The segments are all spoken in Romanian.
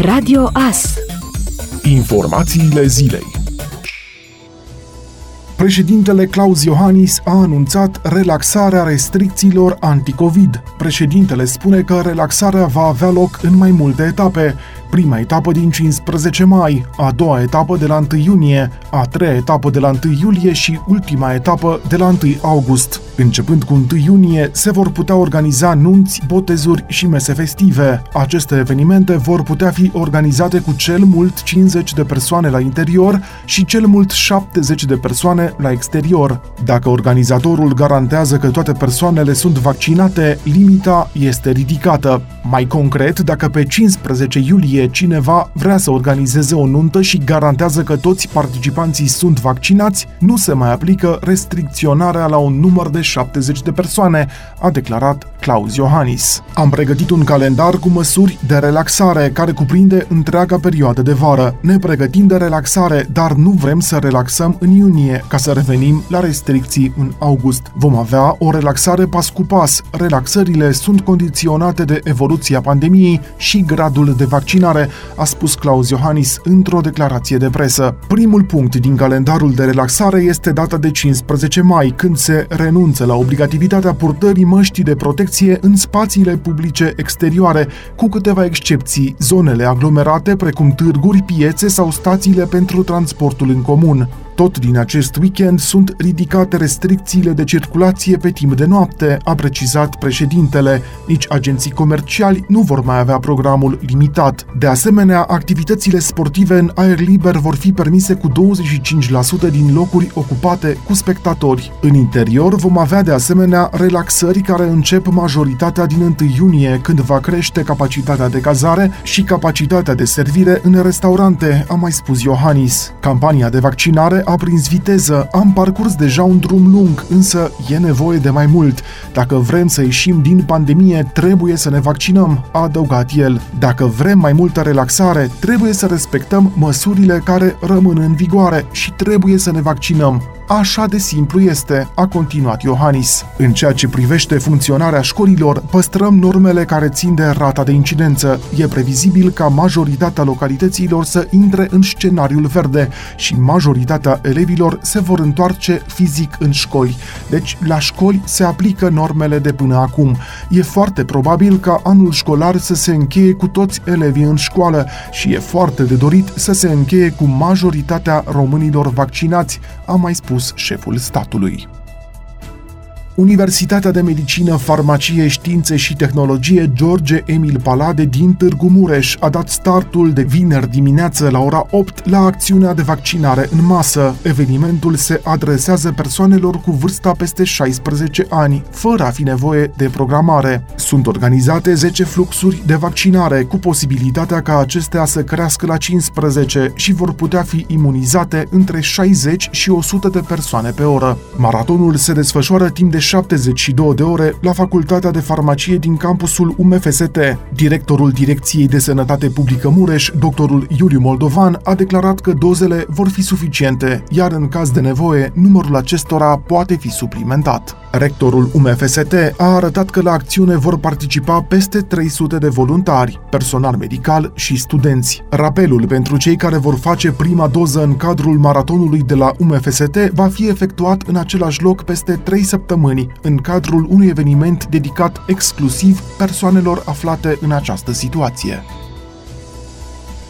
Radio AS. Informațiile zilei. Președintele Claus Iohannis a anunțat relaxarea restricțiilor anticovid. Președintele spune că relaxarea va avea loc în mai multe etape, prima etapă din 15 mai, a doua etapă de la 1 iunie, a treia etapă de la 1 iulie și ultima etapă de la 1 august. Începând cu 1 iunie, se vor putea organiza nunți, botezuri și mese festive. Aceste evenimente vor putea fi organizate cu cel mult 50 de persoane la interior și cel mult 70 de persoane la exterior. Dacă organizatorul garantează că toate persoanele sunt vaccinate, limita este ridicată. Mai concret, dacă pe 15 iulie cineva vrea să organizeze o nuntă și garantează că toți participanții sunt vaccinați, nu se mai aplică restricționarea la un număr de 70 de persoane, a declarat Claus Iohannis. Am pregătit un calendar cu măsuri de relaxare care cuprinde întreaga perioadă de vară. Ne pregătim de relaxare, dar nu vrem să relaxăm în iunie ca să revenim la restricții în august. Vom avea o relaxare pas cu pas. Relaxările sunt condiționate de evoluția pandemiei și gradul de vaccinare vaccinare, a spus Claus Iohannis într-o declarație de presă. Primul punct din calendarul de relaxare este data de 15 mai, când se renunță la obligativitatea purtării măștii de protecție în spațiile publice exterioare, cu câteva excepții, zonele aglomerate precum târguri, piețe sau stațiile pentru transportul în comun. Tot din acest weekend sunt ridicate restricțiile de circulație pe timp de noapte, a precizat președintele. Nici agenții comerciali nu vor mai avea programul limitat. De asemenea, activitățile sportive în aer liber vor fi permise cu 25% din locuri ocupate cu spectatori. În interior vom avea de asemenea relaxări care încep majoritatea din 1 iunie, când va crește capacitatea de cazare și capacitatea de servire în restaurante, a mai spus Iohannis. Campania de vaccinare a prins viteză, am parcurs deja un drum lung, însă e nevoie de mai mult. Dacă vrem să ieșim din pandemie, trebuie să ne vaccinăm, a adăugat el. Dacă vrem mai multă relaxare, trebuie să respectăm măsurile care rămân în vigoare și trebuie să ne vaccinăm. Așa de simplu este, a continuat Iohannis. În ceea ce privește funcționarea școlilor, păstrăm normele care țin de rata de incidență. E previzibil ca majoritatea localităților să intre în scenariul verde și majoritatea elevilor se vor întoarce fizic în școli. Deci, la școli se aplică normele de până acum. E foarte probabil ca anul școlar să se încheie cu toți elevii în școală și e foarte de dorit să se încheie cu majoritatea românilor vaccinați, a mai spus spus șeful statului. Universitatea de Medicină, Farmacie, Științe și Tehnologie George Emil Palade din Târgu Mureș a dat startul de vineri dimineață la ora 8 la acțiunea de vaccinare în masă. Evenimentul se adresează persoanelor cu vârsta peste 16 ani, fără a fi nevoie de programare. Sunt organizate 10 fluxuri de vaccinare, cu posibilitatea ca acestea să crească la 15 și vor putea fi imunizate între 60 și 100 de persoane pe oră. Maratonul se desfășoară timp de 72 de ore la Facultatea de Farmacie din campusul UMFST. Directorul Direcției de Sănătate Publică Mureș, doctorul Iuliu Moldovan, a declarat că dozele vor fi suficiente, iar în caz de nevoie, numărul acestora poate fi suplimentat. Rectorul UMFST a arătat că la acțiune vor participa peste 300 de voluntari, personal medical și studenți. Rapelul pentru cei care vor face prima doză în cadrul maratonului de la UMFST va fi efectuat în același loc peste 3 săptămâni, în cadrul unui eveniment dedicat exclusiv persoanelor aflate în această situație.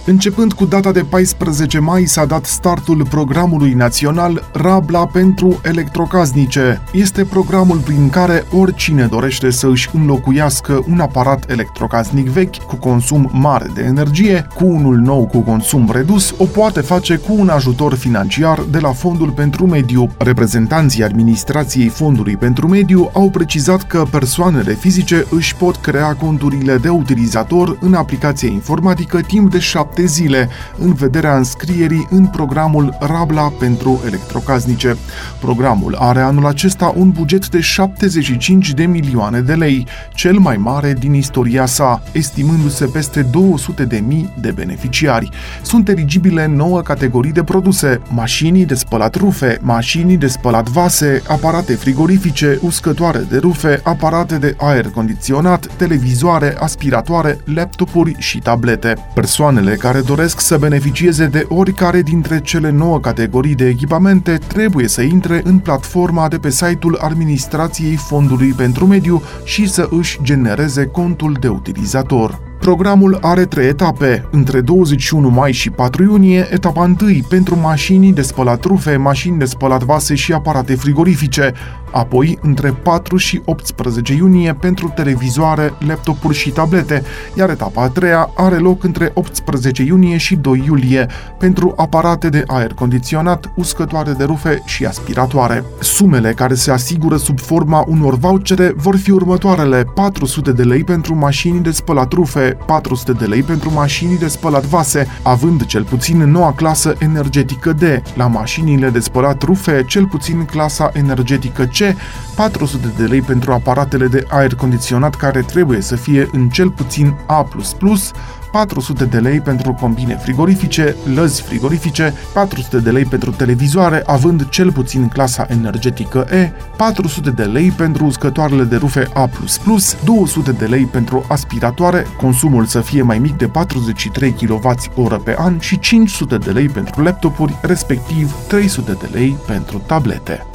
Începând cu data de 14 mai s-a dat startul programului național Rabla pentru electrocasnice. Este programul prin care oricine dorește să își înlocuiască un aparat electrocasnic vechi cu consum mare de energie cu unul nou cu consum redus, o poate face cu un ajutor financiar de la Fondul pentru Mediu. Reprezentanții administrației Fondului pentru Mediu au precizat că persoanele fizice își pot crea conturile de utilizator în aplicația informatică timp de 7 7 zile în vederea înscrierii în programul Rabla pentru electrocasnice. Programul are anul acesta un buget de 75 de milioane de lei, cel mai mare din istoria sa, estimându-se peste 200 de mii de beneficiari. Sunt eligibile 9 categorii de produse, mașini de spălat rufe, mașini de spălat vase, aparate frigorifice, uscătoare de rufe, aparate de aer condiționat, televizoare, aspiratoare, laptopuri și tablete. Persoanele care doresc să beneficieze de oricare dintre cele 9 categorii de echipamente trebuie să intre în platforma de pe site-ul Administrației Fondului pentru Mediu și să își genereze contul de utilizator. Programul are trei etape. Între 21 mai și 4 iunie, etapa 1 pentru mașini de spălat rufe, mașini de spălat vase și aparate frigorifice, apoi între 4 și 18 iunie pentru televizoare, laptopuri și tablete, iar etapa a treia are loc între 18 iunie și 2 iulie pentru aparate de aer condiționat, uscătoare de rufe și aspiratoare. Sumele care se asigură sub forma unor vouchere vor fi următoarele 400 de lei pentru mașini de spălat rufe, 400 de lei pentru mașini de spălat vase, având cel puțin noua clasă energetică D, la mașinile de spălat rufe cel puțin clasa energetică C 400 de lei pentru aparatele de aer condiționat care trebuie să fie în cel puțin A++, 400 de lei pentru combine frigorifice, lăzi frigorifice, 400 de lei pentru televizoare, având cel puțin clasa energetică E, 400 de lei pentru uscătoarele de rufe A++, 200 de lei pentru aspiratoare, consumul să fie mai mic de 43 kWh pe an și 500 de lei pentru laptopuri, respectiv 300 de lei pentru tablete.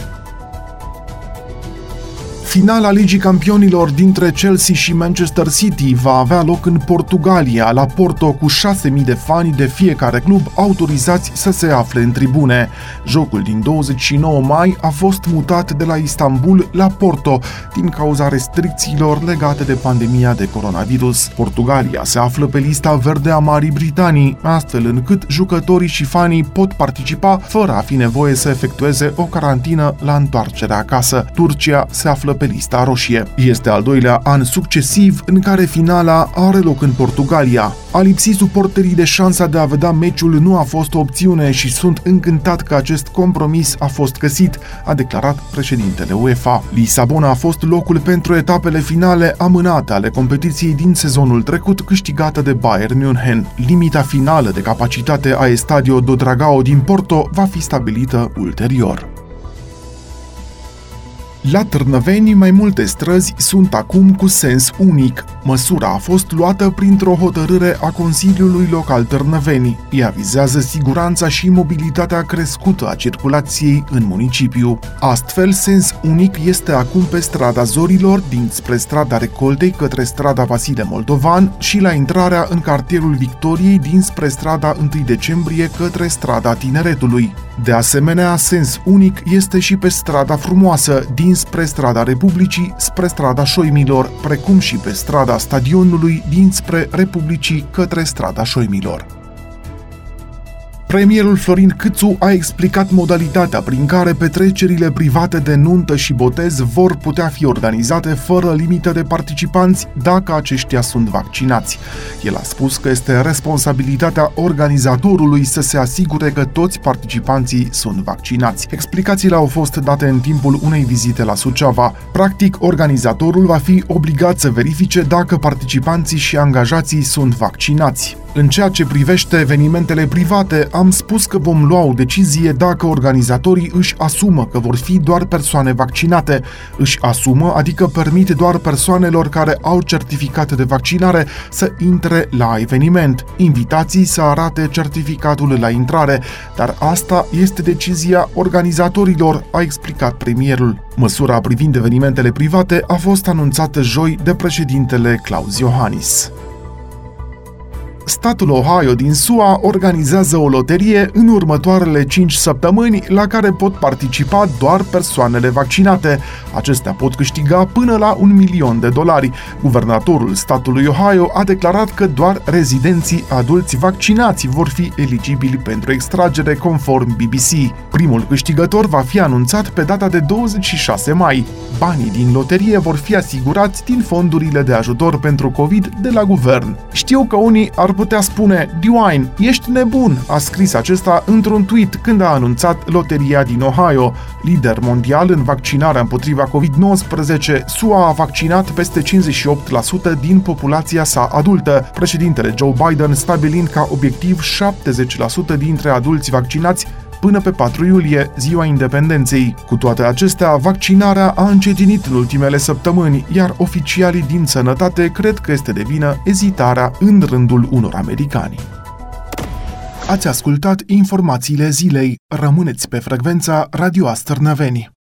Finala Ligii Campionilor dintre Chelsea și Manchester City va avea loc în Portugalia, la Porto, cu 6.000 de fani de fiecare club autorizați să se afle în tribune. Jocul din 29 mai a fost mutat de la Istanbul la Porto din cauza restricțiilor legate de pandemia de coronavirus. Portugalia se află pe lista verde a Marii Britanii, astfel încât jucătorii și fanii pot participa fără a fi nevoie să efectueze o carantină la întoarcerea acasă. Turcia se află pe lista roșie. Este al doilea an succesiv în care finala are loc în Portugalia. A lipsit suporterii de șansa de a vedea meciul nu a fost o opțiune și sunt încântat că acest compromis a fost găsit, a declarat președintele UEFA. Lisabona a fost locul pentru etapele finale amânate ale competiției din sezonul trecut câștigată de Bayern München. Limita finală de capacitate a Estadio do Dragao din Porto va fi stabilită ulterior. La Târnăveni, mai multe străzi sunt acum cu sens unic. Măsura a fost luată printr-o hotărâre a Consiliului Local Târnăveni. Ea vizează siguranța și mobilitatea crescută a circulației în municipiu. Astfel, sens unic este acum pe strada Zorilor, dinspre strada Recoltei către strada Vasile Moldovan și la intrarea în cartierul Victoriei dinspre strada 1 decembrie către strada Tineretului. De asemenea, sens unic este și pe strada frumoasă, dinspre strada Republicii spre strada Șoimilor, precum și pe strada stadionului dinspre Republicii către strada Șoimilor. Premierul Florin Câțu a explicat modalitatea prin care petrecerile private de nuntă și botez vor putea fi organizate fără limită de participanți dacă aceștia sunt vaccinați. El a spus că este responsabilitatea organizatorului să se asigure că toți participanții sunt vaccinați. Explicațiile au fost date în timpul unei vizite la Suceava. Practic, organizatorul va fi obligat să verifice dacă participanții și angajații sunt vaccinați. În ceea ce privește evenimentele private, am spus că vom lua o decizie dacă organizatorii își asumă că vor fi doar persoane vaccinate. Își asumă, adică permite doar persoanelor care au certificate de vaccinare să intre la eveniment. Invitații să arate certificatul la intrare, dar asta este decizia organizatorilor, a explicat premierul. Măsura privind evenimentele private a fost anunțată joi de președintele Claus Iohannis statul Ohio din SUA organizează o loterie în următoarele 5 săptămâni la care pot participa doar persoanele vaccinate. Acestea pot câștiga până la un milion de dolari. Guvernatorul statului Ohio a declarat că doar rezidenții adulți vaccinați vor fi eligibili pentru extragere conform BBC. Primul câștigător va fi anunțat pe data de 26 mai. Banii din loterie vor fi asigurați din fondurile de ajutor pentru COVID de la guvern. Știu că unii ar putea spune, Dwayne, ești nebun, a scris acesta într-un tweet când a anunțat loteria din Ohio. Lider mondial în vaccinarea împotriva COVID-19, SUA a vaccinat peste 58% din populația sa adultă, președintele Joe Biden stabilind ca obiectiv 70% dintre adulți vaccinați până pe 4 iulie, ziua independenței. Cu toate acestea, vaccinarea a încetinit în ultimele săptămâni, iar oficialii din sănătate cred că este de vină ezitarea în rândul unor americani. Ați ascultat informațiile zilei. Rămâneți pe frecvența Radio Astărnăveni.